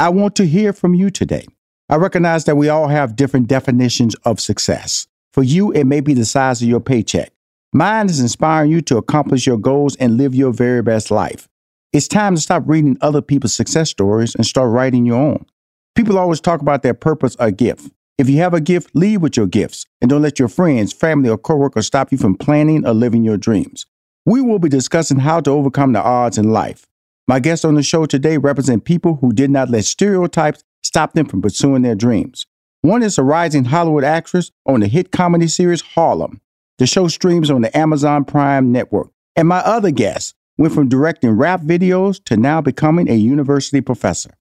I want to hear from you today. I recognize that we all have different definitions of success. For you, it may be the size of your paycheck. Mine is inspiring you to accomplish your goals and live your very best life. It's time to stop reading other people's success stories and start writing your own. People always talk about their purpose or gift. If you have a gift, lead with your gifts and don't let your friends, family, or coworkers stop you from planning or living your dreams. We will be discussing how to overcome the odds in life. My guests on the show today represent people who did not let stereotypes stop them from pursuing their dreams. One is a rising Hollywood actress on the hit comedy series Harlem. The show streams on the Amazon Prime network. And my other guest went from directing rap videos to now becoming a university professor.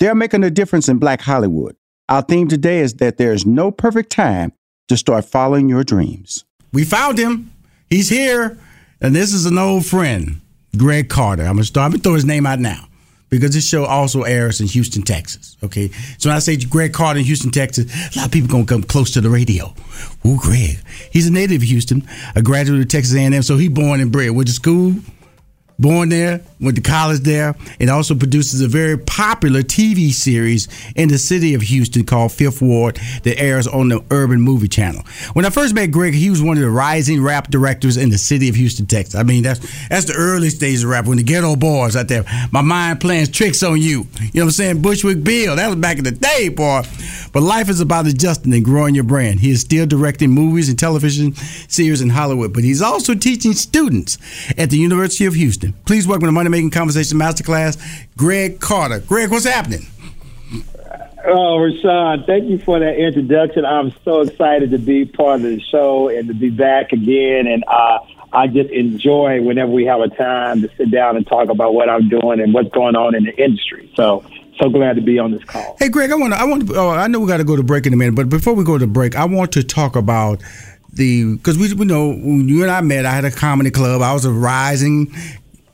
They're making a difference in Black Hollywood. Our theme today is that there is no perfect time to start following your dreams. We found him. He's here. And this is an old friend. Greg Carter. I'm gonna start. I'm gonna throw his name out now because this show also airs in Houston, Texas. Okay, so when I say Greg Carter in Houston, Texas, a lot of people gonna come close to the radio. Ooh, Greg, he's a native of Houston, a graduate of Texas A&M, so he born and bred. Went to school, born there, went to college there, and also produces a very popular TV series in the city of Houston called Fifth Ward that airs on the Urban Movie Channel. When I first met Greg, he was one of the rising rap directors in the city of Houston, Texas. I mean, that's that's the early stage of rap when the Geto Boys out there, my mind playing tricks on you. You know what I'm saying? Bushwick Bill, that was back in the day, boy. But life is about adjusting and growing your brand. He is still directing movies and television series in Hollywood, but he's also teaching students at the University of Houston. Please welcome to Money Making Conversation Masterclass, Greg Carter. Greg, what's happening? Oh, Rushion, thank you for that introduction. I'm so excited to be part of the show and to be back again. And uh, I just enjoy whenever we have a time to sit down and talk about what I'm doing and what's going on in the industry. So, so glad to be on this call. Hey, Greg, I want to, I want to, oh, I know we got to go to break in a minute, but before we go to break, I want to talk about the because we, we know when you and I met, I had a comedy club. I was a rising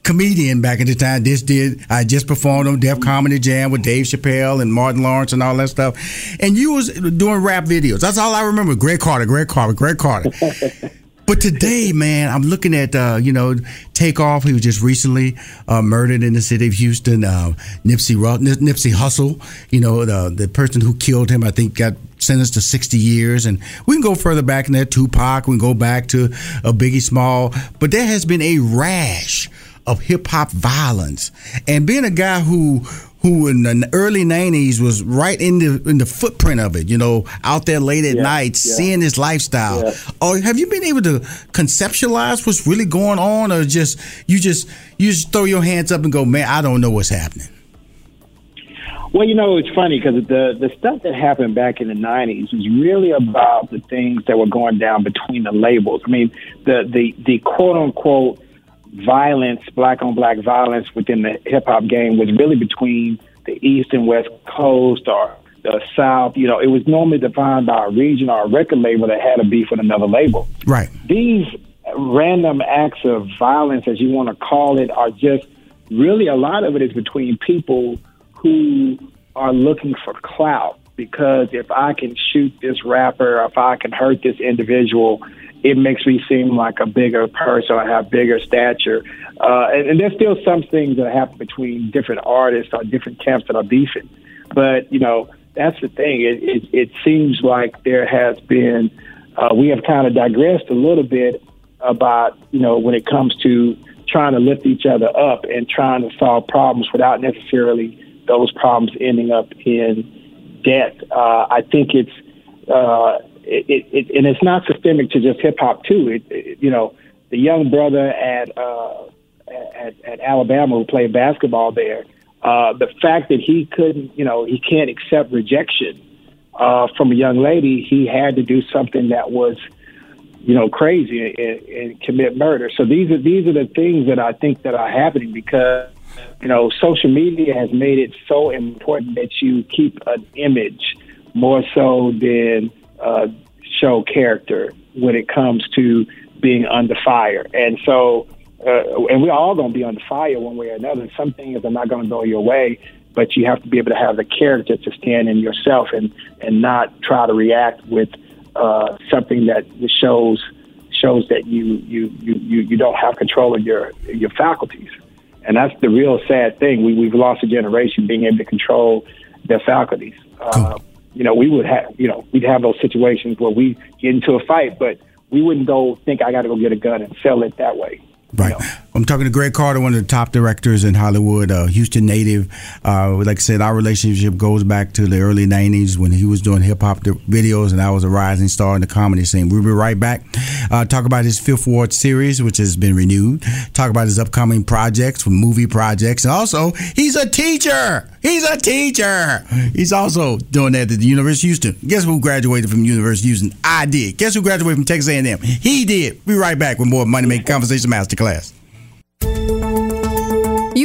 comedian back in the time. This did I just performed on Def Comedy Jam with Dave Chappelle and Martin Lawrence and all that stuff. And you was doing rap videos. That's all I remember. Greg Carter, Greg Carter, Greg Carter. But today, man, I'm looking at uh, you know Takeoff. He was just recently uh, murdered in the city of Houston. Uh, Nipsey Nipsey Hussle, you know the the person who killed him, I think got sentenced to 60 years. And we can go further back in that Tupac. We can go back to a Biggie Small. But there has been a rash of hip hop violence. And being a guy who who in the early '90s was right in the in the footprint of it, you know, out there late at yeah, night, yeah. seeing this lifestyle. Yeah. Or have you been able to conceptualize what's really going on, or just you just you just throw your hands up and go, man, I don't know what's happening. Well, you know, it's funny because the the stuff that happened back in the '90s was really about the things that were going down between the labels. I mean, the the the quote unquote violence, black on black violence within the hip hop game was really between the East and West Coast or the South. You know, it was normally defined by a region or a record label that had a beef with another label. Right. These random acts of violence, as you want to call it, are just really a lot of it is between people who are looking for clout. Because if I can shoot this rapper, if I can hurt this individual, it makes me seem like a bigger person. I have bigger stature. Uh, and, and there's still some things that happen between different artists or different camps that are beefing. But, you know, that's the thing. It, it, it seems like there has been, uh, we have kind of digressed a little bit about, you know, when it comes to trying to lift each other up and trying to solve problems without necessarily those problems ending up in debt. Uh, I think it's, uh, it, it, and it's not systemic to just hip hop too. It, it, you know, the young brother at, uh, at at Alabama who played basketball there, uh, the fact that he couldn't, you know, he can't accept rejection uh, from a young lady, he had to do something that was, you know, crazy and, and commit murder. So these are these are the things that I think that are happening because you know social media has made it so important that you keep an image more so than uh, show character when it comes to being under fire. And so, uh, and we're all going to be under fire one way or another. Some things are not going to go your way, but you have to be able to have the character to stand in yourself and and not try to react with uh, something that shows shows that you you you you you don't have control of your your faculties. And that's the real sad thing. We we've lost a generation being able to control their faculties. Uh, you know, we would have, you know, we'd have those situations where we get into a fight, but we wouldn't go think I got to go get a gun and sell it that way. Right. You know? I'm talking to Greg Carter, one of the top directors in Hollywood, uh, Houston native. Uh, like I said, our relationship goes back to the early 90s when he was doing hip hop videos and I was a rising star in the comedy scene. We'll be right back. Uh, talk about his Fifth Ward series, which has been renewed. Talk about his upcoming projects, movie projects. And also, he's a teacher. He's a teacher. He's also doing that at the University of Houston. Guess who graduated from University of Houston? I did. Guess who graduated from Texas A&M? He did. Be right back with more Money Making Conversation Masterclass.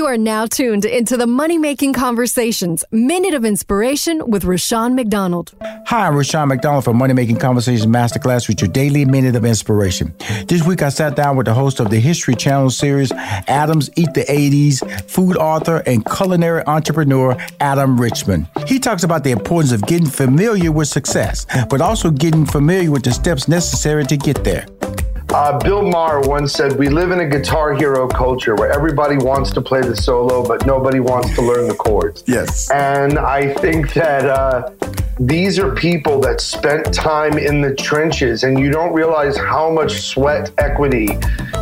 Are now tuned into the Money Making Conversations Minute of Inspiration with Rushion McDonald. Hi, I'm Rushion McDonald from Money Making Conversations Masterclass with your daily Minute of Inspiration. This week I sat down with the host of the History Channel series, Adam Eats the 80s, food author and culinary entrepreneur, Adam Richman. He talks about the importance of getting familiar with success, but also getting familiar with the steps necessary to get there. Uh, Bill Maher once said, We live in a guitar hero culture where everybody wants to play the solo, but nobody wants to learn the chords. Yes. And I think that uh, these are people that spent time in the trenches, and you don't realize how much sweat equity.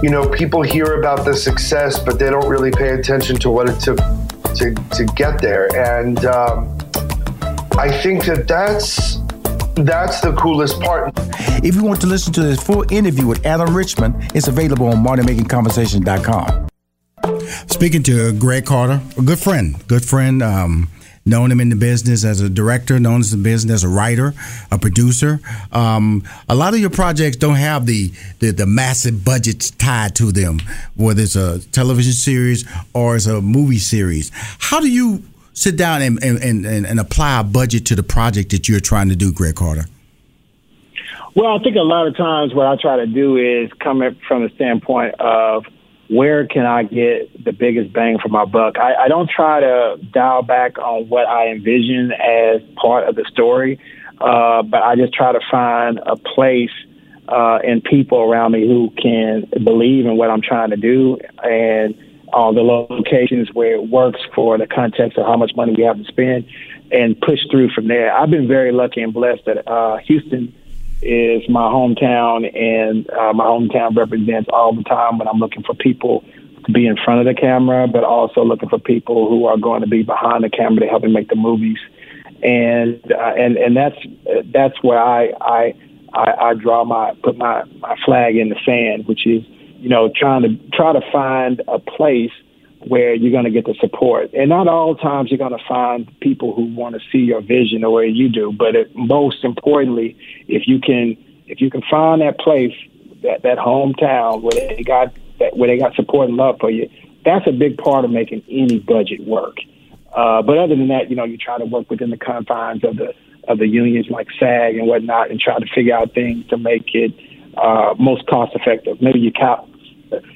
You know, people hear about the success, but they don't really pay attention to what it took to, to get there. And um, I think that that's that's the coolest part. If you want to listen to this full interview with Adam Richman, it's available on moneymakingconversation.com. Speaking to Greg Carter, a good friend, good friend. Um, known him in the business as a director, known as the business as a writer, a producer. Um, a lot of your projects don't have the, the, the massive budgets tied to them, whether it's a television series or it's a movie series. How do you sit down and, and, and, and apply a budget to the project that you're trying to do, Greg Carter? Well, I think a lot of times what I try to do is come from the standpoint of where can I get the biggest bang for my buck. I, I don't try to dial back on what I envision as part of the story, uh, but I just try to find a place uh, and people around me who can believe in what I'm trying to do and all the locations where it works for the context of how much money we have to spend and push through from there. I've been very lucky and blessed that uh, Houston is my hometown, and uh, my hometown represents all the time when I'm looking for people to be in front of the camera, but also looking for people who are going to be behind the camera to help me make the movies. And uh, and and that's that's where I, I I I draw my put my my flag in the sand, which is you know, trying to try to find a place where you're going to get the support. And not all times you're going to find people who want to see your vision the way you do. But it, most importantly, if you can if you can find that place that that hometown where they got that where they got support and love for you. That's a big part of making any budget work. Uh, but other than that, you know, you try to work within the confines of the of the unions like SAG and whatnot, and try to figure out things to make it uh, most cost effective. Maybe you cap,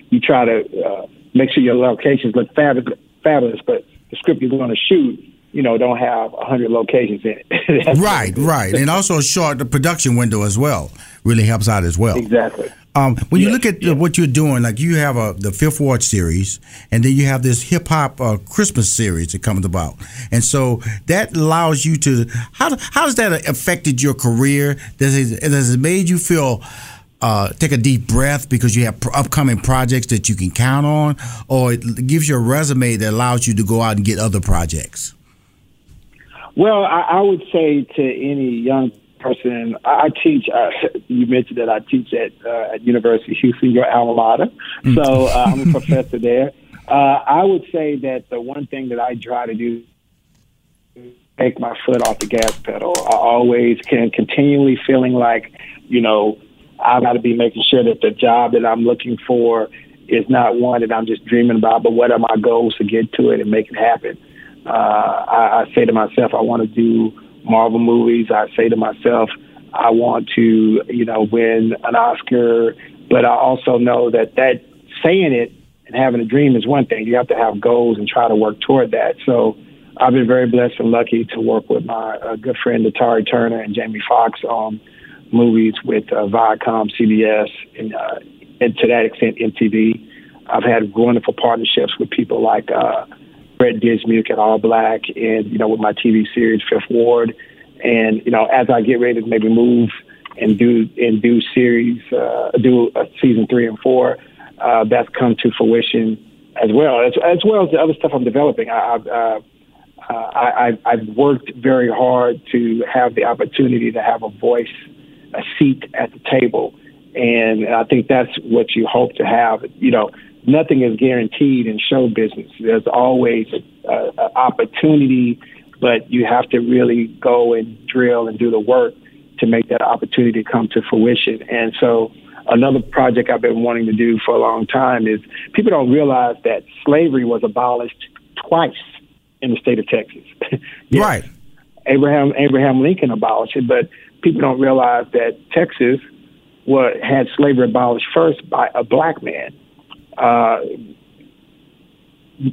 you try to uh, make sure your locations look fabulous, fabulous, but the script you're going to shoot you know, don't have 100 locations in it. right, right. And also short the production window as well really helps out as well. Exactly. Um, when yes, you look at yes. what you're doing, like you have a the Fifth Ward series, and then you have this hip hop uh, Christmas series that comes about, and so that allows you to how how has that affected your career? Does it, has it made you feel uh, take a deep breath because you have upcoming projects that you can count on, or it gives you a resume that allows you to go out and get other projects? Well, I, I would say to any young person, I, I teach. Uh, you mentioned that I teach at uh, at University of Houston, your alma mater. Mm. So uh, I'm a professor there. Uh, I would say that the one thing that I try to do take my foot off the gas pedal. I always can continually feeling like, you know, I've got to be making sure that the job that I'm looking for is not one that I'm just dreaming about, but what are my goals to get to it and make it happen uh, I, I say to myself, I want to do Marvel movies. I say to myself, I want to, you know, win an Oscar. But I also know that that saying it and having a dream is one thing. You have to have goals and try to work toward that. So I've been very blessed and lucky to work with my uh, good friend Datari Turner and Jamie Foxx on movies with uh, Viacom, CBS, and, uh, and to that extent MTV. I've had wonderful partnerships with people like uh, Brett Dismuke at ALLBLK, and you know with my TV series Fifth Ward, and you know as I get ready to maybe move and do and do series, uh, do a season three and four, uh, that's come to fruition as well as as well as the other stuff I'm developing. I, I've uh, uh, I, I've worked very hard to have the opportunity to have a voice, a seat at the table, and I think that's what you hope to have. You know, nothing is guaranteed in show business. There's always uh, an opportunity, but you have to really go and drill and do the work to make that opportunity come to fruition. And so, another project I've been wanting to do for a long time is people don't realize that slavery was abolished twice in the state of Texas. yes, right. Abraham Abraham Lincoln abolished it, but people don't realize that Texas what had slavery abolished first by a black man uh,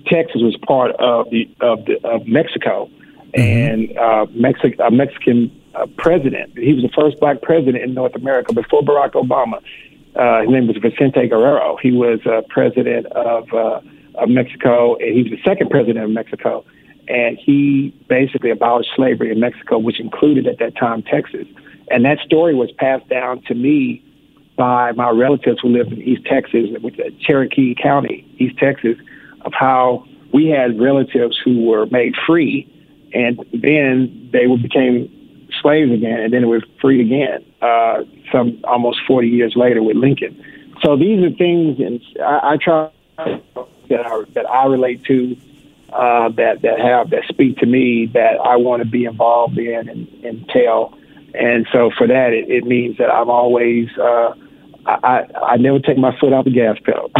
Texas was part of the of the of Mexico, mm-hmm. and uh, Mexic a Mexican uh, president. He was the first black president in North America before Barack Obama. Uh, his name was Vicente Guerrero. He was uh, president of, uh, of Mexico, and he was the second president of Mexico. And he basically abolished slavery in Mexico, which included at that time Texas. And that story was passed down to me by my relatives who lived in East Texas, which is Cherokee County, East Texas, of how we had relatives who were made free, and then they became slaves again, and then were freed again. Uh, some almost 40 years later with Lincoln. So these are things, and I, I try that I, that I relate to, uh, that that have that speak to me that I want to be involved in and, and tell. And so for that, it, it means that I'm always uh, I, I never take my foot off the gas pedal.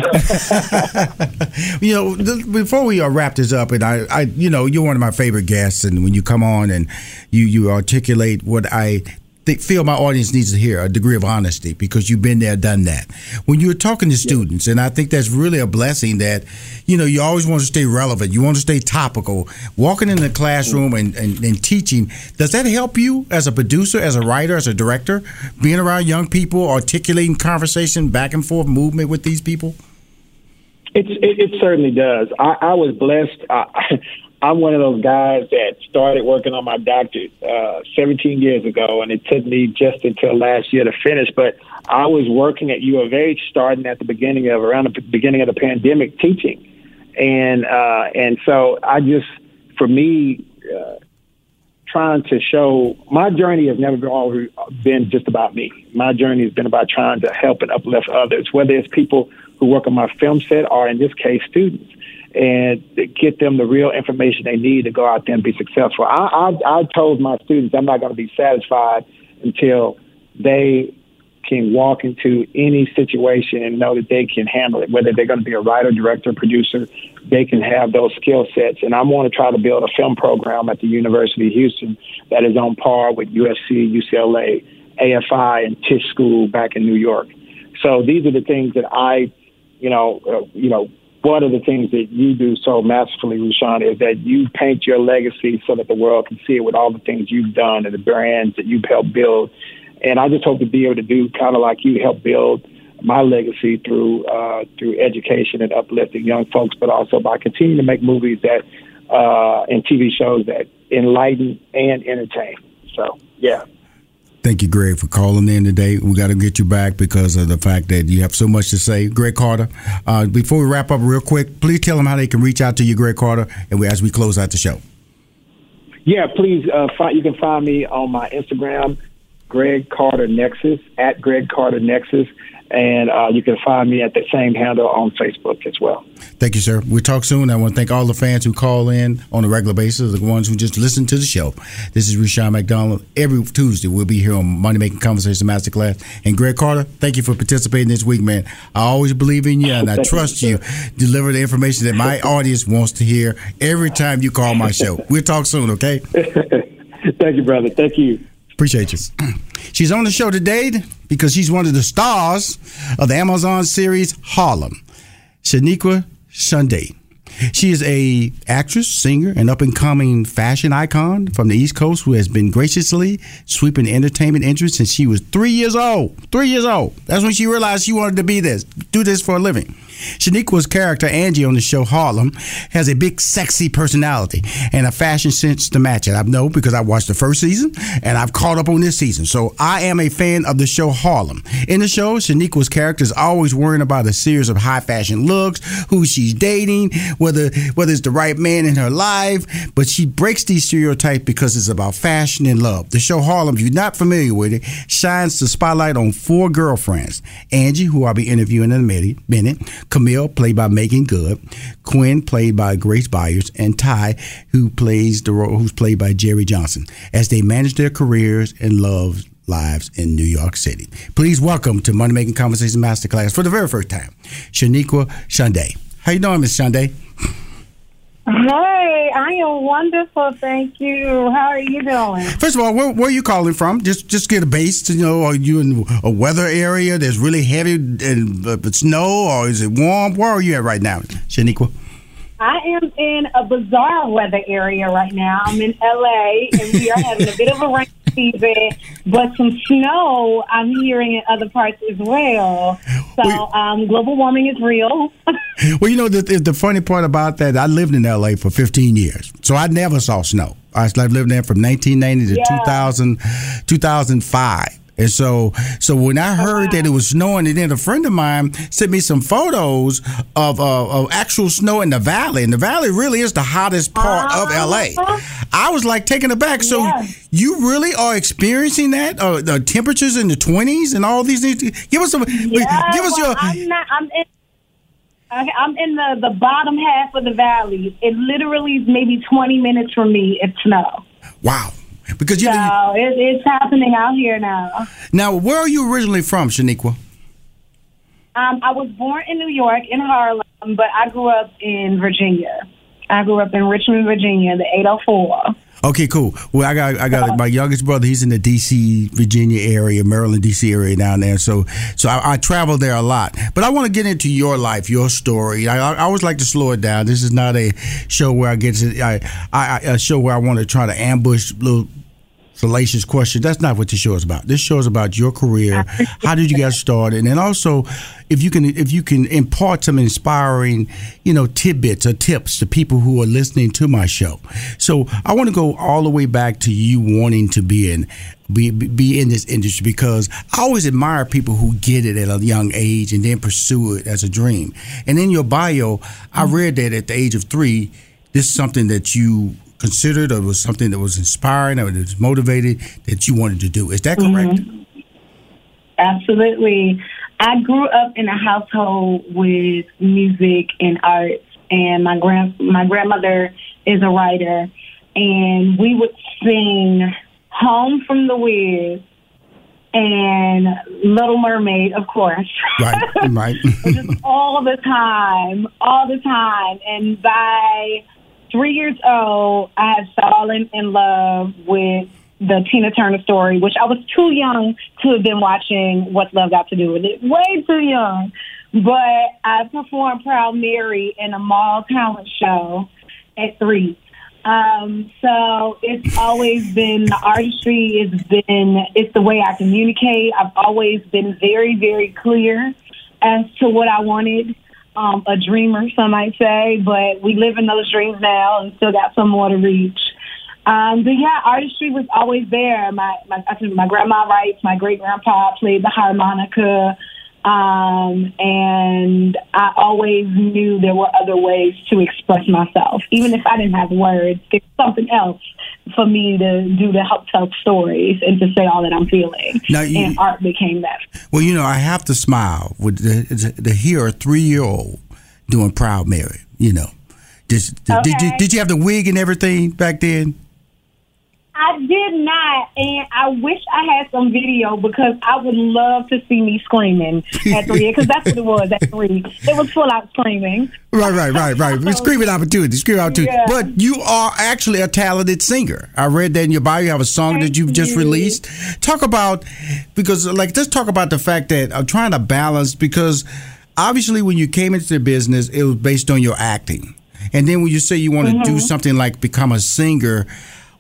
you know, before we uh, wrap this up, and I, I, you know, you're one of my favorite guests, and when you come on and you you articulate what I they feel my audience needs to hear a degree of honesty because you've been there, done that. When you're talking to students, and I think that's really a blessing that, you know, you always want to stay relevant. You want to stay topical. Walking in the classroom and, and, and teaching, does that help you as a producer, as a writer, as a director, being around young people, articulating conversation, back and forth movement with these people? It's, it, it certainly does. I, I was blessed. I, I'm one of those guys that started working on my doctorate uh, 17 years ago, and it took me just until last year to finish. But I was working at U of H starting at the beginning of around the beginning of the pandemic teaching, and uh, and so I just for me. Uh, trying to show my journey has never been, been just about me. My journey has been about trying to help and uplift others, whether it's people who work on my film set or, in this case, students and get them the real information they need to go out there and be successful. I, I, I told my students I'm not going to be satisfied until they can walk into any situation and know that they can handle it, whether they're going to be a writer, director, producer, they can have those skill sets. And I want to try to build a film program at the University of Houston that is on par with USC, UCLA, AFI, and Tisch School back in New York. So these are the things that I, you know, uh, you know, one of the things that you do so masterfully, Rushion, is that you paint your legacy so that the world can see it with all the things you've done and the brands that you've helped build. And I just hope to be able to do kind of like you help build my legacy through uh, through education and uplifting young folks, but also by continuing to make movies that uh, and TV shows that enlighten and entertain. So, yeah. Thank you, Greg, for calling in today. We got to get you back because of the fact that you have so much to say. Greg Carter, uh, before we wrap up real quick, please tell them how they can reach out to you, Greg Carter, and we, as we close out the show. Yeah, please, uh, find, you can find me on my Instagram, Greg Carter Nexus, at Greg Carter Nexus and uh, you can find me at the same handle on Facebook as well. Thank you, sir. We'll talk soon. I want to thank all the fans who call in on a regular basis, the ones who just listen to the show. This is Rushion McDonald. Every Tuesday, we'll be here on Money Making Conversation Masterclass. And Greg Carter, thank you for participating this week, man. I always believe in you, and I trust you. Deliver the information that my audience wants to hear every time you call my show. We'll talk soon, okay? thank you, brother. Thank you. Appreciate you. She's on the show today because she's one of the stars of the Amazon series Harlem, Shoniqua Shandai. She is a actress, singer, and up and coming fashion icon from the East Coast who has been graciously sweeping entertainment industry since she was three years old. Three years old. That's when she realized she wanted to be this, do this for a living. Shoniqua's character, Angie, on the show Harlem, has a big, sexy personality and a fashion sense to match it. I know because I watched the first season and I've caught up on this season. So I am a fan of the show Harlem. In the show, Shoniqua's character is always worrying about a series of high fashion looks, who she's dating, whether whether it's the right man in her life. But she breaks these stereotypes because it's about fashion and love. The show Harlem, if you're not familiar with it, shines the spotlight on four girlfriends. Angie, who I'll be interviewing in a minute, Camille, played by Meagan Good, Quinn, played by Grace Byers, and Ty, who plays the role, who's played by Jerrie Johnson, as they manage their careers and love lives in New York City. Please welcome to Money Making Conversation Masterclass for the very first time, Shoniqua Shandai. How you doing, Miss Shandai? Hey, I am wonderful. Thank you. How are you doing? First of all, where, where are you calling from? Just just get a base. You know, are you in a weather area that's really heavy and uh, snow, or is it warm? Where are you at right now, Shoniqua? I am in a bizarre weather area right now. I'm in LA, and we are having a bit of a rain season, but some snow I'm hearing in other parts as well. So um, global warming is real. well, you know the, the funny part about that, I lived in LA for 15 years, so I never saw snow. I lived there from 1990 to yeah. 2000, 2005. And so, so when I heard that it was snowing, and then a friend of mine sent me some photos of, uh, of actual snow in the valley, and the valley really is the hottest part uh-huh. of LA. I was like taken aback. So yes. you really are experiencing that? Uh, the temperatures in the twenties and all these things. Give us some. Yeah, give us well, your. I'm, not, I'm in. I'm in the, the bottom half of the valley. It literally is maybe 20 minutes from me. It's snow. Wow. Because you, so it, it's happening out here now. Now, where are you originally from, Shoniqua? Um, I was born in New York, in Harlem, but I grew up in Virginia. I grew up in Richmond, Virginia, the 804. Okay, cool. Well, I got I got my youngest brother. He's in the D.C., Virginia area, Maryland, D.C. area down there. So so I, I travel there a lot. But I want to get into your life, your story. I, I, always like to slow it down. This is not a show where I get to I, I a show where I want to try to ambush little salacious question. That's not what this show is about. This show is about your career. How did you get started? And then also, if you can, if you can impart some inspiring, you know, tidbits or tips to people who are listening to my show. So I want to go all the way back to you wanting to be in, be be in this industry because I always admire people who get it at a young age and then pursue it as a dream. And in your bio, I mm-hmm. read that at the age of three, this is something that you considered or was something that was inspiring or that was motivated that you wanted to do. Is that correct? Mm-hmm. Absolutely. I grew up in a household with music and arts, and my grand my grandmother is a writer, and we would sing "Home from the Wiz" and Little Mermaid, of course. Right, right. just all the time, all the time. And by three years old, I had fallen in love with the Tina Turner story, which I was too young to have been watching What's Love Got to Do with It. Way too young. But I performed Proud Mary in a mall talent show at three. Um, so it's always been the artistry. It's been it's the way I communicate. I've always been very very clear as to what I wanted. Um, a dreamer, some might say, but we live in those dreams now and still got some more to reach. Um, but yeah, artistry was always there. My my my grandma writes. My great grandpa played the harmonica. Um, and I always knew there were other ways to express myself. Even if I didn't have words, there's something else for me to do to help tell stories and to say all that I'm feeling. Now you, and art became that. Well, you know, I have to smile with the, to hear a three year old doing Proud Mary. You know, just, okay. did you did you have the wig and everything back then? I did not, and I wish I had some video because I would love to see me screaming at three because that's what it was at three. It was full out screaming. Right, right, right, right. so, screaming opportunity, screaming opportunity. Yeah. But you are actually a talented singer. I read that in your bio. You have a song Thank that you've just you. released. Talk about because, like, just talk about the fact that I'm trying to balance because obviously when you came into the business, it was based on your acting, and then when you say you want to mm-hmm. do something like become a singer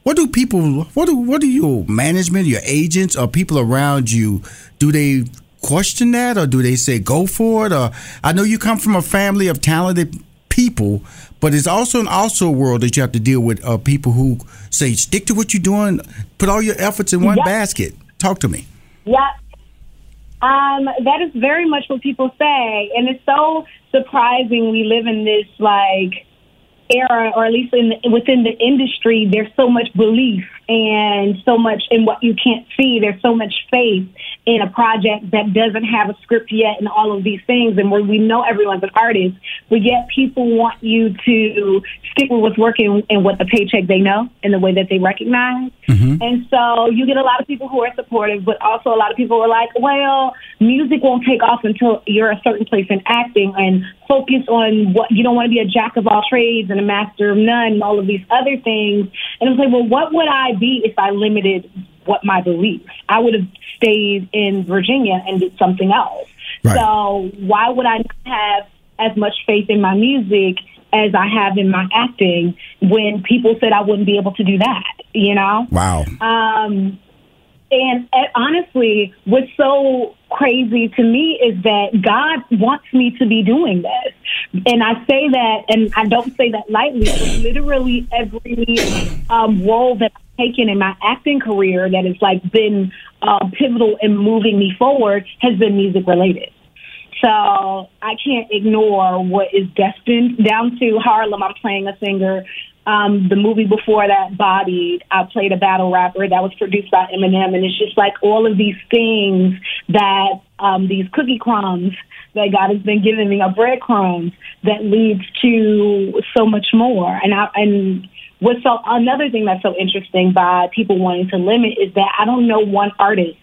what do people? What do what do your management, your agents, or people around you? Do they question that, or do they say go for it? Or I know you come from a family of talented people, but it's also an also world that you have to deal with uh, people who say stick to what you're doing, put all your efforts in one yep. basket. Talk to me. Yeah. Um, that is very much what people say, and it's so surprising. We live in this like era, or at least in the, within the industry, there's so much belief and so much in what you can't see. There's so much faith in a project that doesn't have a script yet, and all of these things. And where we know everyone's an artist, but yet people want you to stick with what's working and what the paycheck they know and the way that they recognize. Mm-hmm. And so you get a lot of people who are supportive, but also a lot of people are like, well, music won't take off until you're a certain place in acting and focus on what you don't want to be a jack of all trades and a master of none and all of these other things. And I'm like, well, what would I be if I limited what my beliefs? I would have stayed in Virginia and did something else. Right. So why would I not have as much faith in my music as I have in my acting when people said I wouldn't be able to do that, you know? Wow. Um, and, and honestly, what's so crazy to me is that God wants me to be doing this. And I say that, and I don't say that lightly, but literally every um, role that I've taken in my acting career that has like been uh, pivotal in moving me forward has been music related. So I can't ignore what is destined down to Harlem. I'm playing a singer um, the movie before that, Bodied, I played a battle rapper that was produced by Eminem, and it's just like all of these things that um, these cookie crumbs that God has been giving me, a breadcrumbs that leads to so much more. And I and what's so another thing that's so interesting by people wanting to limit is that I don't know one artist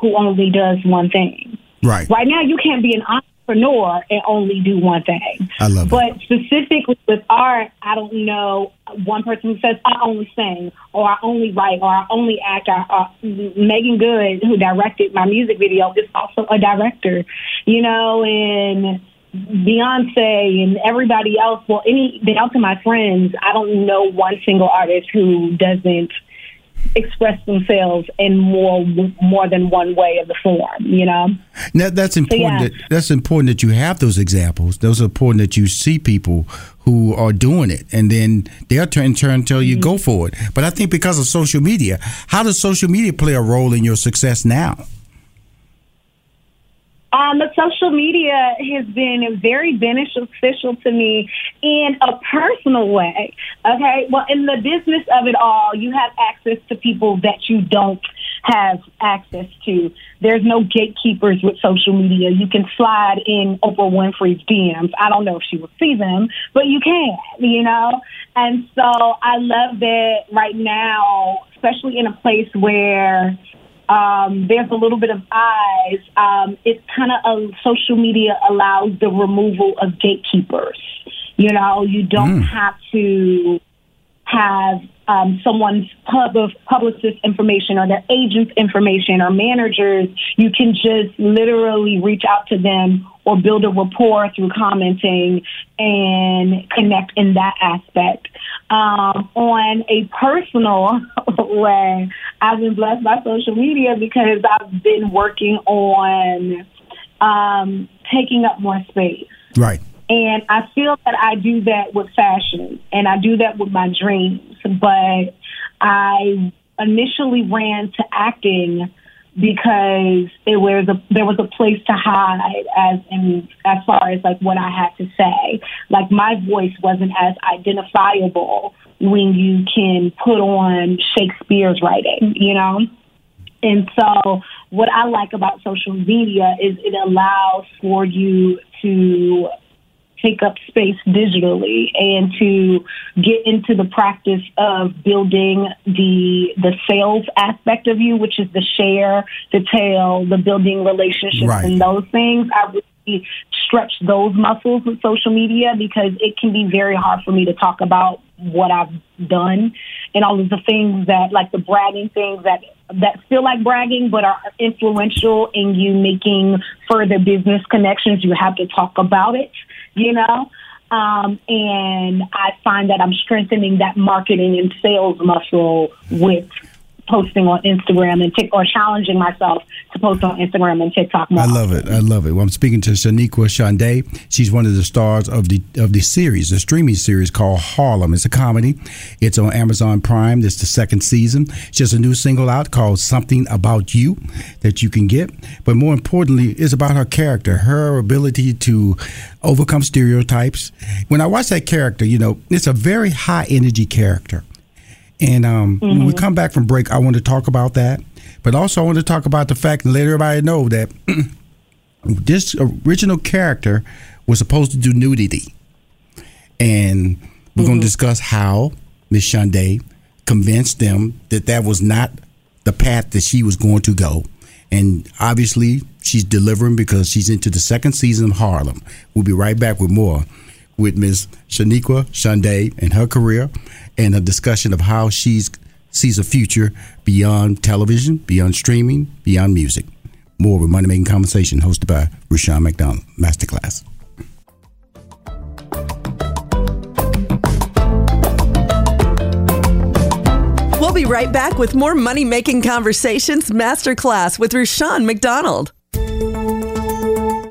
who only does one thing. Right. Right now, you can't be an entrepreneur and only do one thing. I love but it. specifically with art, I don't know one person who says I only sing or I only write or I only act. Or, or Meagan Good, who directed my music video, is also a director. You know, and Beyonce and everybody else. Well, any down to my friends, I don't know one single artist who doesn't express themselves in more more than one way of the form. You know. Now, that's important. So, yeah. that, that's important that you have those examples. Those are important that you see people who are doing it, and then they'll in turn tell you mm-hmm. go for it. But I think because of social media, how does social media play a role in your success now? Um, the social media has been very beneficial to me in a personal way. Okay. Well, in the business of it all, you have access to people that you don't have access to. There's no gatekeepers with social media. You can slide in Oprah Winfrey's DMs. I don't know if she will see them, but you can, you know? And so I love that right now, especially in a place where um, there's a little bit of eyes. Um, it's kind of a social media allows the removal of gatekeepers. You know, you don't Mm. have to have um, someone's pub of publicist information or their agent's information or managers. You can just literally reach out to them or build a rapport through commenting and connect in that aspect. Um, on a personal way, I've been blessed by social media because I've been working on um, taking up more space. Right. And I feel that I do that with fashion and I do that with my dreams. But I initially ran to acting because there was a there was a place to hide as in as far as like what I had to say. Like my voice wasn't as identifiable when you can put on Shakespeare's writing, you know? And so what I like about social media is it allows for you to take up space digitally and to get into the practice of building the the sales aspect of you, which is the share, the tell, the building relationships Right. and those things. I really stretch those muscles with social media because it can be very hard for me to talk about what I've done and all of the things that like the bragging things that that feel like bragging but are influential in you making further business connections. You have to talk about it, you know? Um, and I find that I'm strengthening that marketing and sales muscle with posting on Instagram and Tik or challenging myself to post on Instagram and TikTok more. I love it. I love it. Well, I'm speaking to Shoniqua Shandai. She's one of the stars of the of the series, the streaming series called Harlem. It's a comedy. It's on Amazon Prime. It's the second season. She has a new single out called Something About You that you can get. But more importantly, it's about her character, her ability to overcome stereotypes. When I watch that character, you know, it's a very high energy character. And um, when we come back from break, I want to talk about that. But also, I want to talk about the fact and let everybody know that this original character was supposed to do nudity. And we're going to discuss how Miss Shandai convinced them that that was not the path that she was going to go. And obviously, she's delivering because she's into the second season of Harlem. We'll be right back with more with Miss Shoniqua Shandai and her career and a discussion of how she's sees a future beyond television, beyond streaming, beyond music. More with Money Making Conversation hosted by Rushion McDonald. Masterclass. We'll be right back with more Money Making Conversations Masterclass with Rushion McDonald.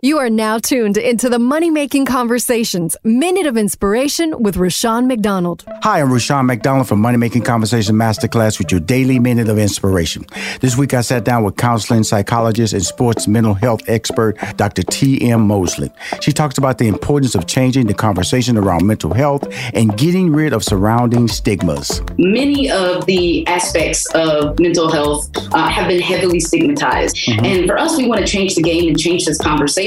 You are now tuned into the Money Making Conversations Minute of Inspiration with Rushion McDonald. Hi, I'm Rushion McDonald from Money Making Conversation Masterclass with your daily minute of inspiration. This week I sat down with counseling psychologist and sports mental health expert, Dr. T.M. Mosley. She talks about the importance of changing the conversation around mental health and getting rid of surrounding stigmas. many of the aspects of mental health uh, have been heavily stigmatized. And for us, we want to change the game and change this conversation.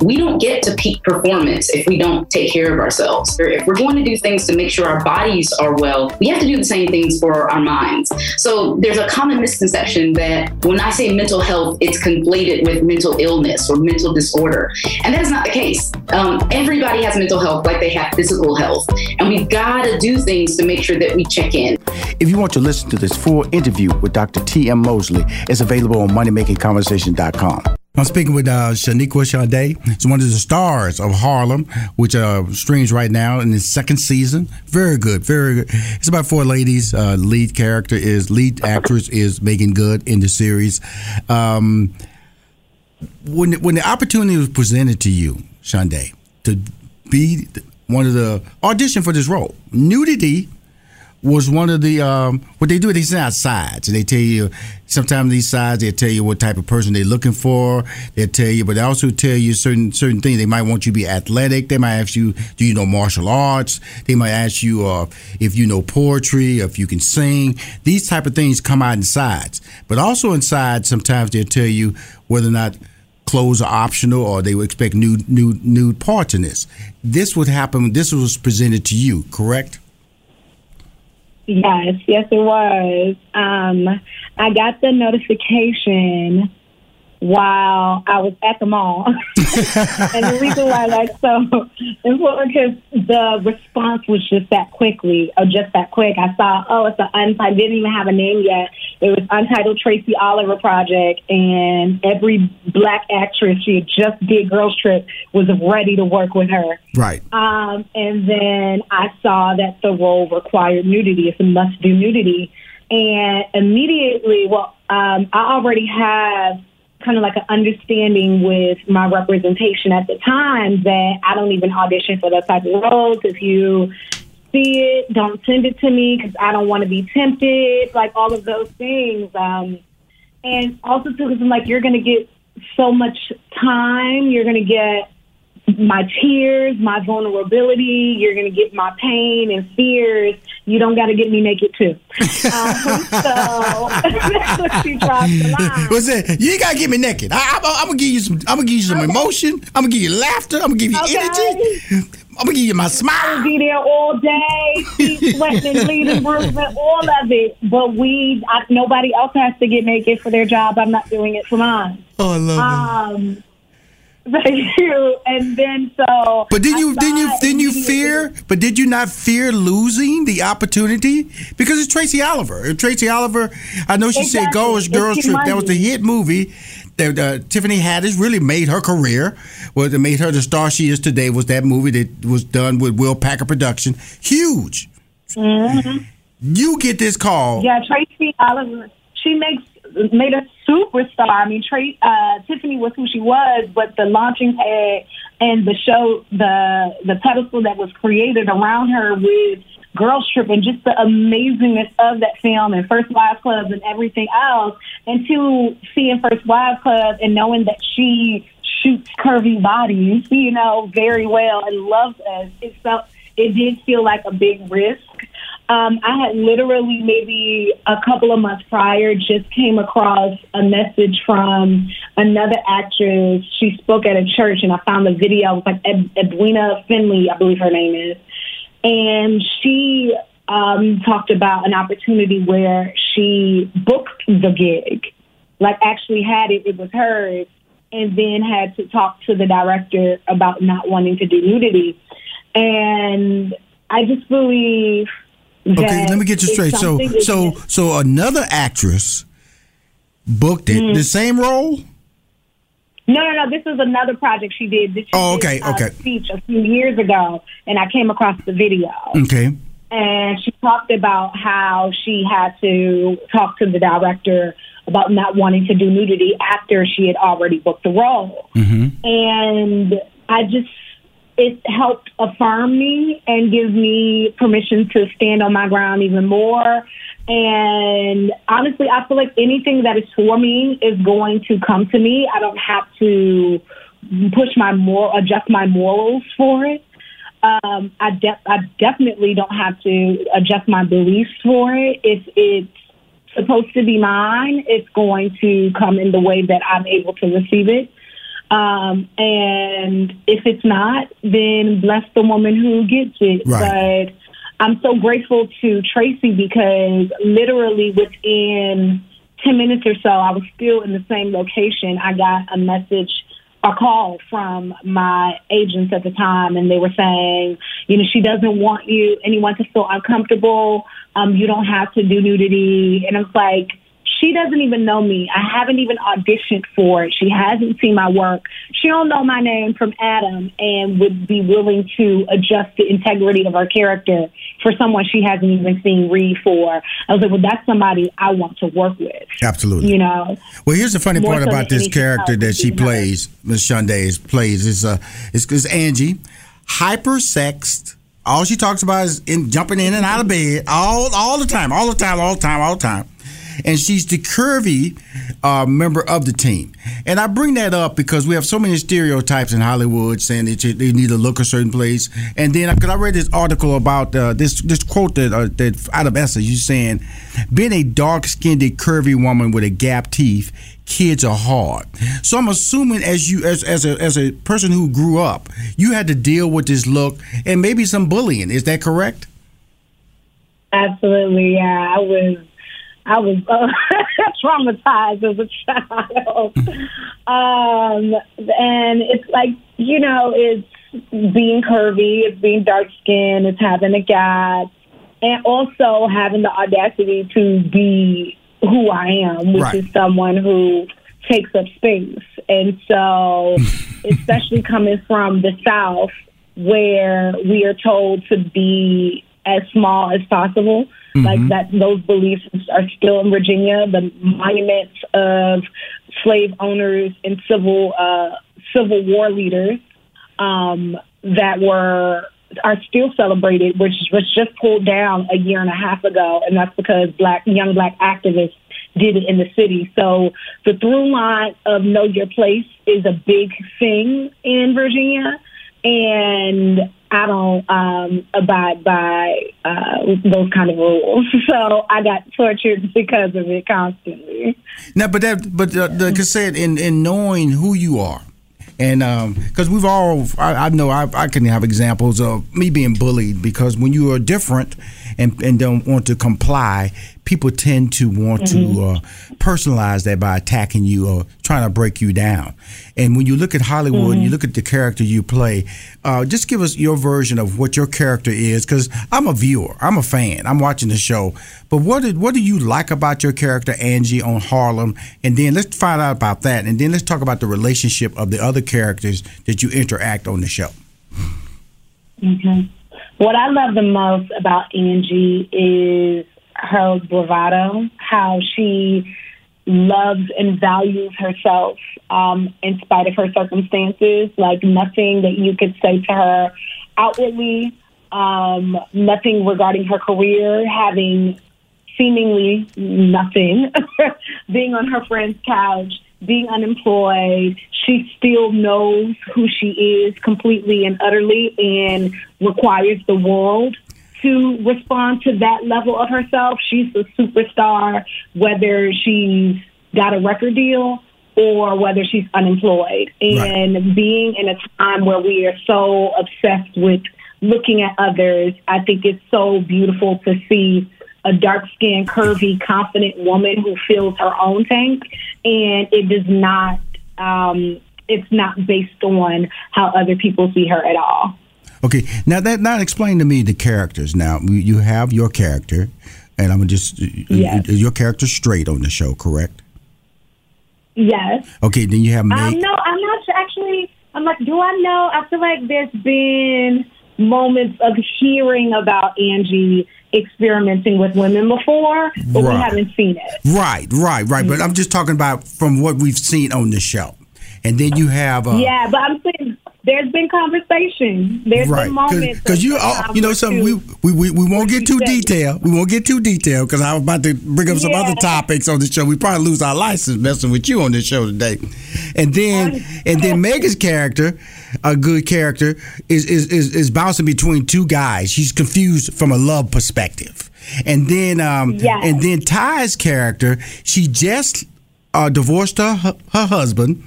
We don't get to peak performance if we don't take care of ourselves. If we're going to do things to make sure our bodies are well, we have to do the same things for our minds. So there's a common misconception that when I say mental health, it's conflated with mental illness or mental disorder. And that is not the case. Um, everybody has mental health like they have physical health. And we've got to do things to make sure that we check in. If you want to listen to this full interview with Dr. T.M. Mosley, it's available on moneymakingconversation.com. I'm speaking with uh, Shoniqua Shandai. She's one of the stars of Harlem, which uh, streams right now in its second season. Very good, very good. It's about four ladies. Uh, lead character is lead actress is Meagan Good in the series. Um, when when the opportunity was presented to you, Shandai, to be one of the audition for this role, nudity was one of the um, what they do. They send out sides, and they tell you sometimes these sides they tell you what type of person they're looking for. They tell you, but they also tell you certain certain things. They might want you to be athletic. They might ask you, do you know martial arts? They might ask you uh, if you know poetry, if you can sing. These type of things come out in sides, but also inside sometimes they'll tell you whether or not clothes are optional or they would expect nude nude nude parts in this. This would happen. This was presented to you, correct? Yes, yes, it was. Um, I got the notification while I was at the mall. and the reason why that's so important because the response was just that quickly, or just that quick. I saw, oh, it's an untitled, didn't even have a name yet. It was Untitled Tracy Oliver Project, and every black actress she had just did Girls Trip was ready to work with her. Right. Um, and then I saw that the role required nudity. It's a must do nudity. And immediately, well, um, I already have kind of like an understanding with my representation at the time that I don't even audition for those type of roles. If you see it, don't send it to me because I don't want to be tempted. Like all of those things. Um, and also too, because I'm like, you're going to get so much time. You're going to get my tears, my vulnerability. You're going to get my pain and fears. You don't got to get me naked too. Um, so that's what she dropped the line. What's that? You ain't gotta get me naked. I, am gonna give you some. I'm gonna give you some emotion. I'm gonna give you laughter. I'm gonna give you Okay. energy. I'm gonna give you my smile. I'll be there all day, feet sweating bleeding, bruising, all of it. But we, I, nobody else has to get naked for their job. I'm not doing it for mine. Oh, I love Um, thank you. And then so. But did you didn't you didn't you fear? But did you not fear losing the opportunity because it's Tracy Oliver? And Tracy Oliver, I know she said Exactly. "Girls It's Girls your Trip." That was the hit movie. That uh, Tiffany Haddish really made her career. What that made her the star she is today was that movie that was done with Will Packer production. Huge. You get this call. Yeah, Tracy Oliver. She makes made a superstar. I mean, Tracy, uh, Tiffany was who she was, but the launching pad and the show, the the pedestal that was created around her with Girls Trip and just the amazingness of that film and First Wives Club and everything else, and to seeing First Wives Club and knowing that she shoots curvy bodies, you know, very well and loves us, it felt it did feel like a big risk. Um, I had literally maybe a couple of months prior just came across a message from another actress. She spoke at a church, and I found the video. It was like Ed- Edwina Findley, I believe her name is, and she um, talked about an opportunity where she booked the gig, like actually had it. It was hers, and then had to talk to the director about not wanting to do nudity. And I just believe Okay, let me get you straight. So, so, so another actress booked it. Mm. The same role. no, no, no. This is another project she did. She Oh, did okay, a okay. Speech a few years ago, and I came across the video. Okay. and she talked about how she had to talk to the director about not wanting to do nudity after she had already booked the role. And I just, it helped affirm me and give me permission to stand on my ground even more. And honestly, I feel like anything that is for me is going to come to me. I don't have to push my moral, adjust my morals for it um, I, de- I definitely don't have to adjust my beliefs for it. If it's supposed to be mine, it's going to come in the way that I'm able to receive it. Um, and if it's not, then bless the woman who gets it. Right. But I'm so grateful to Tracy because literally within 10 minutes or so, I was still in the same location. I got a message a call from my agents at the time, and they were saying, you know, she doesn't want you anyone to feel uncomfortable. Um, you don't have to do nudity, and it's like she doesn't even know me. I haven't even auditioned for it. She hasn't seen my work. She don't know my name from Adam, and would be willing to adjust the integrity of her character for someone she hasn't even seen read for. I was like, well, that's somebody I want to work with. Absolutely. You know. Well, here's the funny More part so about this character that she plays, Miss Shandai plays, is uh, is, is Angie, hyper sexed. All she talks about is in jumping in and out of bed all all the time, all the time, all the time, all the time. And she's the curvy uh, member of the team. And I bring that up because we have so many stereotypes in Hollywood saying that you, they need to look a certain place. And then, because I read this article about uh, this this quote that uh, that out of Essence, you saying, being a dark skinned, curvy woman with a gap teeth, kids are hard. So I'm assuming as you as as a as a person who grew up, you had to deal with this look and maybe some bullying. Is that correct? Absolutely, yeah. I was, I was uh, traumatized as a child, um, and it's like you know, it's being curvy, it's being dark skinned, it's having a gap, and also having the audacity to be who I am, which Right. is someone who takes up space. And so, especially coming from the South, where we are told to be as small as possible, like that, those beliefs are still in Virginia. The monuments of slave owners and civil uh, Civil War leaders um, that were are still celebrated, which was just pulled down a year and a half ago, and that's because black young black activists did it in the city. So the through line of know your place is a big thing in Virginia, and I don't um, abide by uh, those kind of rules. So I got tortured because of it constantly. Now, but that, but uh, like I said, in in knowing who you are, and because we've all, I, I know I, I can have examples of me being bullied because when you are different and and don't want to comply, people tend to want to uh, personalize that by attacking you or trying to break you down. And when you look at Hollywood, and you look at the character you play. Uh, just give us your version of what your character is, because I'm a viewer, I'm a fan, I'm watching the show. But what did what do you like about your character Angie on Harlem? And then let's find out about that, and then let's talk about the relationship of the other characters that you interact on the show. hmm What I love the most about Angie is her bravado, how she loves and values herself um, in spite of her circumstances. Like nothing that you could say to her outwardly, um, nothing regarding her career, having seemingly nothing, being on her friend's couch, being unemployed. She still knows who she is completely and utterly and requires the world to respond to that level of herself. She's a superstar, whether she's got a record deal or whether she's unemployed. And being in a time where we are so obsessed with looking at others, I think it's so beautiful to see a dark skinned, curvy, confident woman who fills her own tank. And it does not, um, it's not based on how other people see her at all. Okay, now that now explain to me the characters. Now you- you have your character, and I'm just Yes. your character straight on the show, correct? Yes. Okay, then you have Meg. Um, no, I'm not sure. Actually, I'm like, do I know? I feel like there's been moments of hearing about Angie experimenting with women before, but we haven't seen it. Right, right, right. But I'm just talking about from what we've seen on the show, and then you have uh, yeah, but I'm saying there's been conversation. There's right been moments. because you oh, you know something we, we we we won't get too detailed. We won't get too detailed because I was about to bring up some Yeah. other topics on the show. We probably lose our license messing with you on this show today, and then and then Meagan's character, a good character, is is is, is bouncing between two guys. She's confused from a love perspective, and then um Yes. and then Tye's character, she just uh, divorced her her husband,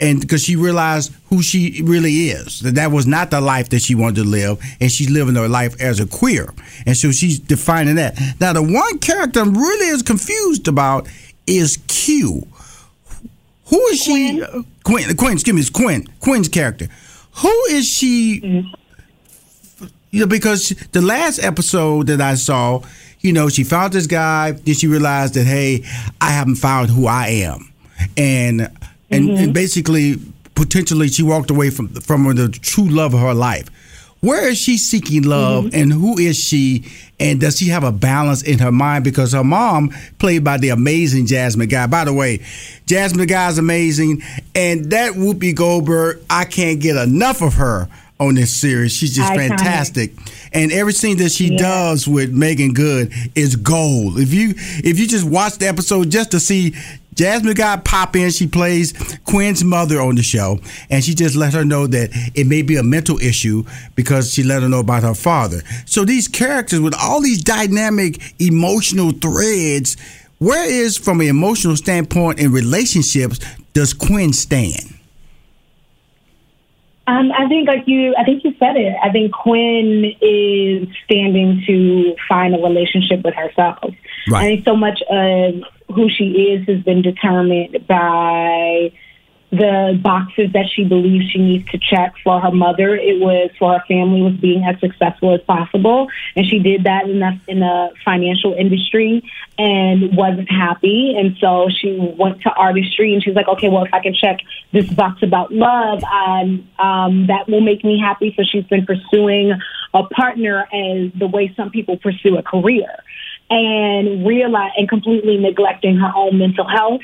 and because she realized who she really is, that that was not the life that she wanted to live, and she's living her life as a queer, and so she's defining that. Now, the one character I'm really is confused about is Q. Who is she? uh, Quinn. Quinn. Excuse me, it's Quinn. Quinn's character. Who is she? You know, because the last episode that I saw, you know, she found this guy, then she realized that, hey, I haven't found who I am, and and, and basically, potentially, she walked away from from the true love of her life. Where is she seeking love, mm-hmm. and who is she, and does she have a balance in her mind? Because her mom, played by the amazing Jasmine Guy. By the way, Jasmine Guy is amazing, and that Whoopi Goldberg, I can't get enough of her on this series. She's just Iconic. fantastic. And everything that she does with Meagan Good is gold. If you if you just watch the episode just to see Jasmine Guy pop in, she plays Quinn's mother on the show, and she just let her know that it may be a mental issue because she let her know about her father. So these characters with all these dynamic emotional threads, where is from an emotional standpoint in relationships does Quinn stand? Um, I think, like you, I think you said it. I think Quinn is standing to find a relationship with herself. Right. I think so much of who she is has been determined by the boxes that she believes she needs to check for her mother. It was for her family was being as successful as possible, and she did that in the in the financial industry and wasn't happy. And so she went to artistry, and she's like, okay, well, if I can check this box about love, um, um, that will make me happy. So she's been pursuing a partner as the way some people pursue a career, and realize and completely neglecting her own mental health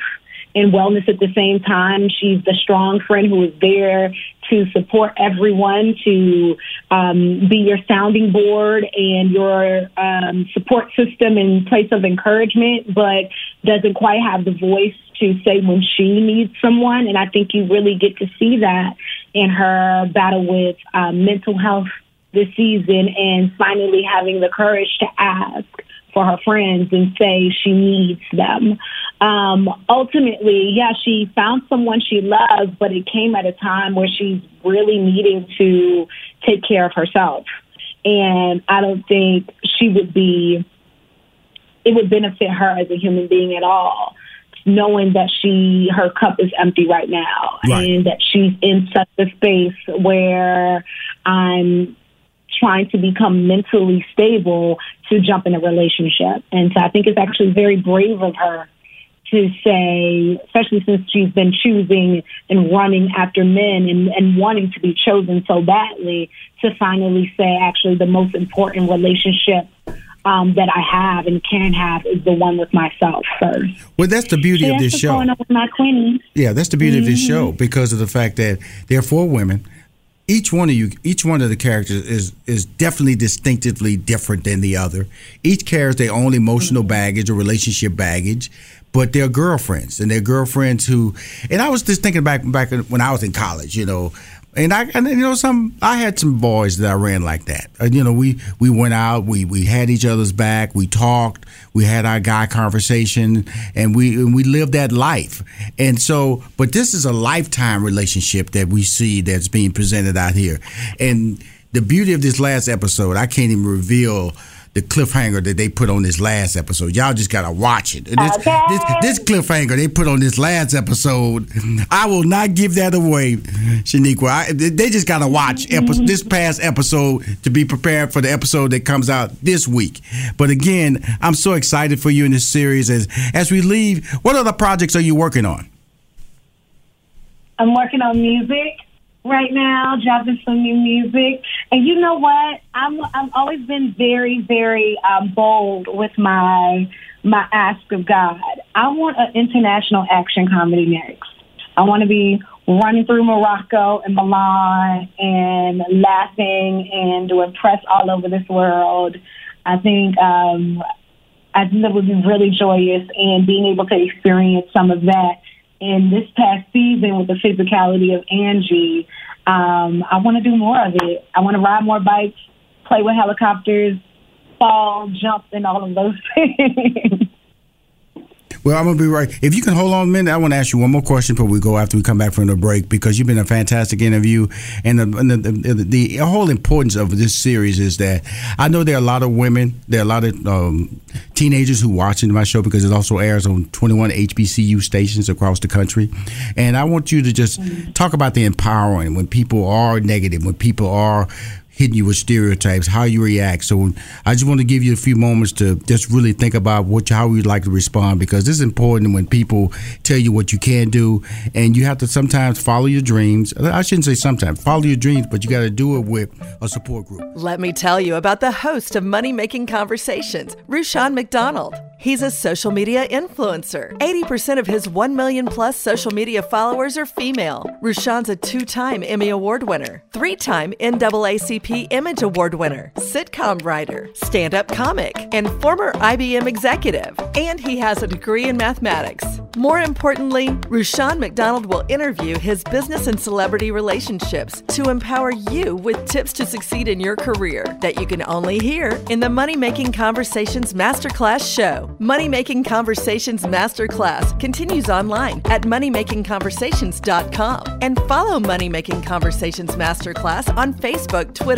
and wellness at the same time. She's the strong friend who is there to support everyone, to um, be your sounding board and your um, support system and place of encouragement, but doesn't quite have the voice to say when she needs someone. And I think you really get to see that in her battle with um, mental health this season and finally having the courage to ask for her friends and say she needs them. Um, ultimately, yeah, she found someone she loves, but it came at a time where she's really needing to take care of herself. And I don't think she would be, it would benefit her as a human being at all knowing that she her cup is empty right now Right. and that she's in such a space where I'm trying to become mentally stable to jump in a relationship. And so I think it's actually very brave of her to say, especially since she's been choosing and running after men and, and wanting to be chosen so badly, to finally say, actually, the most important relationship um, that I have and can have is the one with myself first. Well, that's the beauty So of this show. going on with my queenie. Yeah, that's the beauty of this Mhm. show because of the fact that there are four women. Each one of you, each one of the characters is is definitely distinctively different than the other. Each carries their own emotional mm-hmm. baggage or relationship baggage, but they're girlfriends and they're girlfriends who. And I was just thinking back back when I was in college, you know. And I, and you know, some I had some boys that I ran like that. Uh, you know, we we went out, we we had each other's back, we talked, we had our guy conversation, and we and we lived that life. And so, but this is a lifetime relationship that we see that's being presented out here. And the beauty of this last episode, I can't even reveal the cliffhanger that they put on this last episode. Y'all just gotta watch it. This, this, this cliffhanger they put on this last episode, I will not give that away, Shoniqua. I, they just gotta watch epi- this past episode to be prepared for the episode that comes out this week. But again, I'm so excited for you in this series. As as we leave, what other projects are you working on? I'm working on music right now, dropping some new music. And you know what? I'm I've always been very, very um, bold with my my ask of God. I want an international action comedy next. I want to be running through Morocco and Milan and laughing and doing press all over this world. I think um, I think that would be really joyous and being able to experience some of that in this past season with the physicality of Angie. Um, I want to do more of it. I want to ride more bikes, play with helicopters, fall, jump, and all of those things. Well, I'm gonna be right. If you can hold on a minute, I want to ask you one more question before we go after we come back from the break because you've been a fantastic interview, and the, the, the, the whole importance of this series is that I know there are a lot of women, there are a lot of um, teenagers who watching my show because it also airs on 21 HBCU stations across the country, and I want you to just talk about the empowering when people are negative, when people are hitting you with stereotypes, how you react. So I just want to give you a few moments to just really think about what how you'd like to respond because this is important when people tell you what you can do, and you have to sometimes follow your dreams. I shouldn't say sometimes follow your dreams, but you got to do it with a support group. Let me tell you about the host of Money Making Conversations, Rushion McDonald. He's a social media influencer. 80% of his 1 million plus social media followers are female. Rushion's a two time Emmy Award winner, three time NAACP Image Award winner, sitcom writer, stand up comic, and former IBM executive. And he has a degree in mathematics. More importantly, Rushion McDonald will interview his business and celebrity relationships to empower you with tips to succeed in your career that you can only hear in the Money Making Conversations Masterclass show. Money Making Conversations Masterclass continues online at moneymakingconversations.com and follow Money Making Conversations Masterclass on Facebook, Twitter,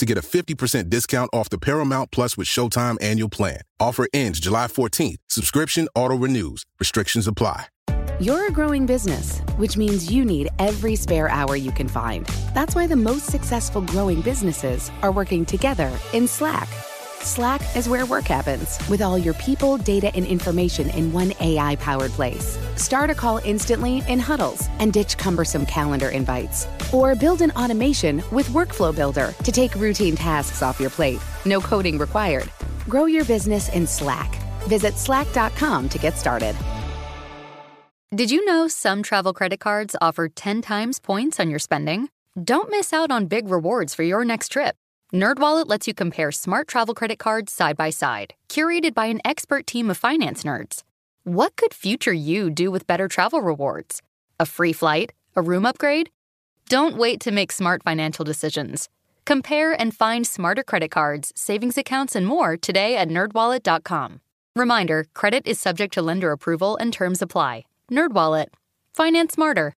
to get a 50% discount off the Paramount Plus with Showtime annual plan. Offer ends July 14th. Subscription auto-renews. Restrictions apply. You're a growing business, which means you need every spare hour you can find. That's why the most successful growing businesses are working together in Slack. Slack is where work happens, with all your people, data, and information in one AI powered place. Start a call instantly in huddles and ditch cumbersome calendar invites. Or build an automation with Workflow Builder to take routine tasks off your plate. No coding required. Grow your business in Slack. Visit slack.com to get started. Did you know some travel credit cards offer 10 times points on your spending? Don't miss out on big rewards for your next trip. NerdWallet lets you compare smart travel credit cards side by side, curated by an expert team of finance nerds. What could future you do with better travel rewards? A free flight? A room upgrade? Don't wait to make smart financial decisions. Compare and find smarter credit cards, savings accounts, and more today at nerdwallet.com. Reminder, credit is subject to lender approval and terms apply. NerdWallet. Finance smarter.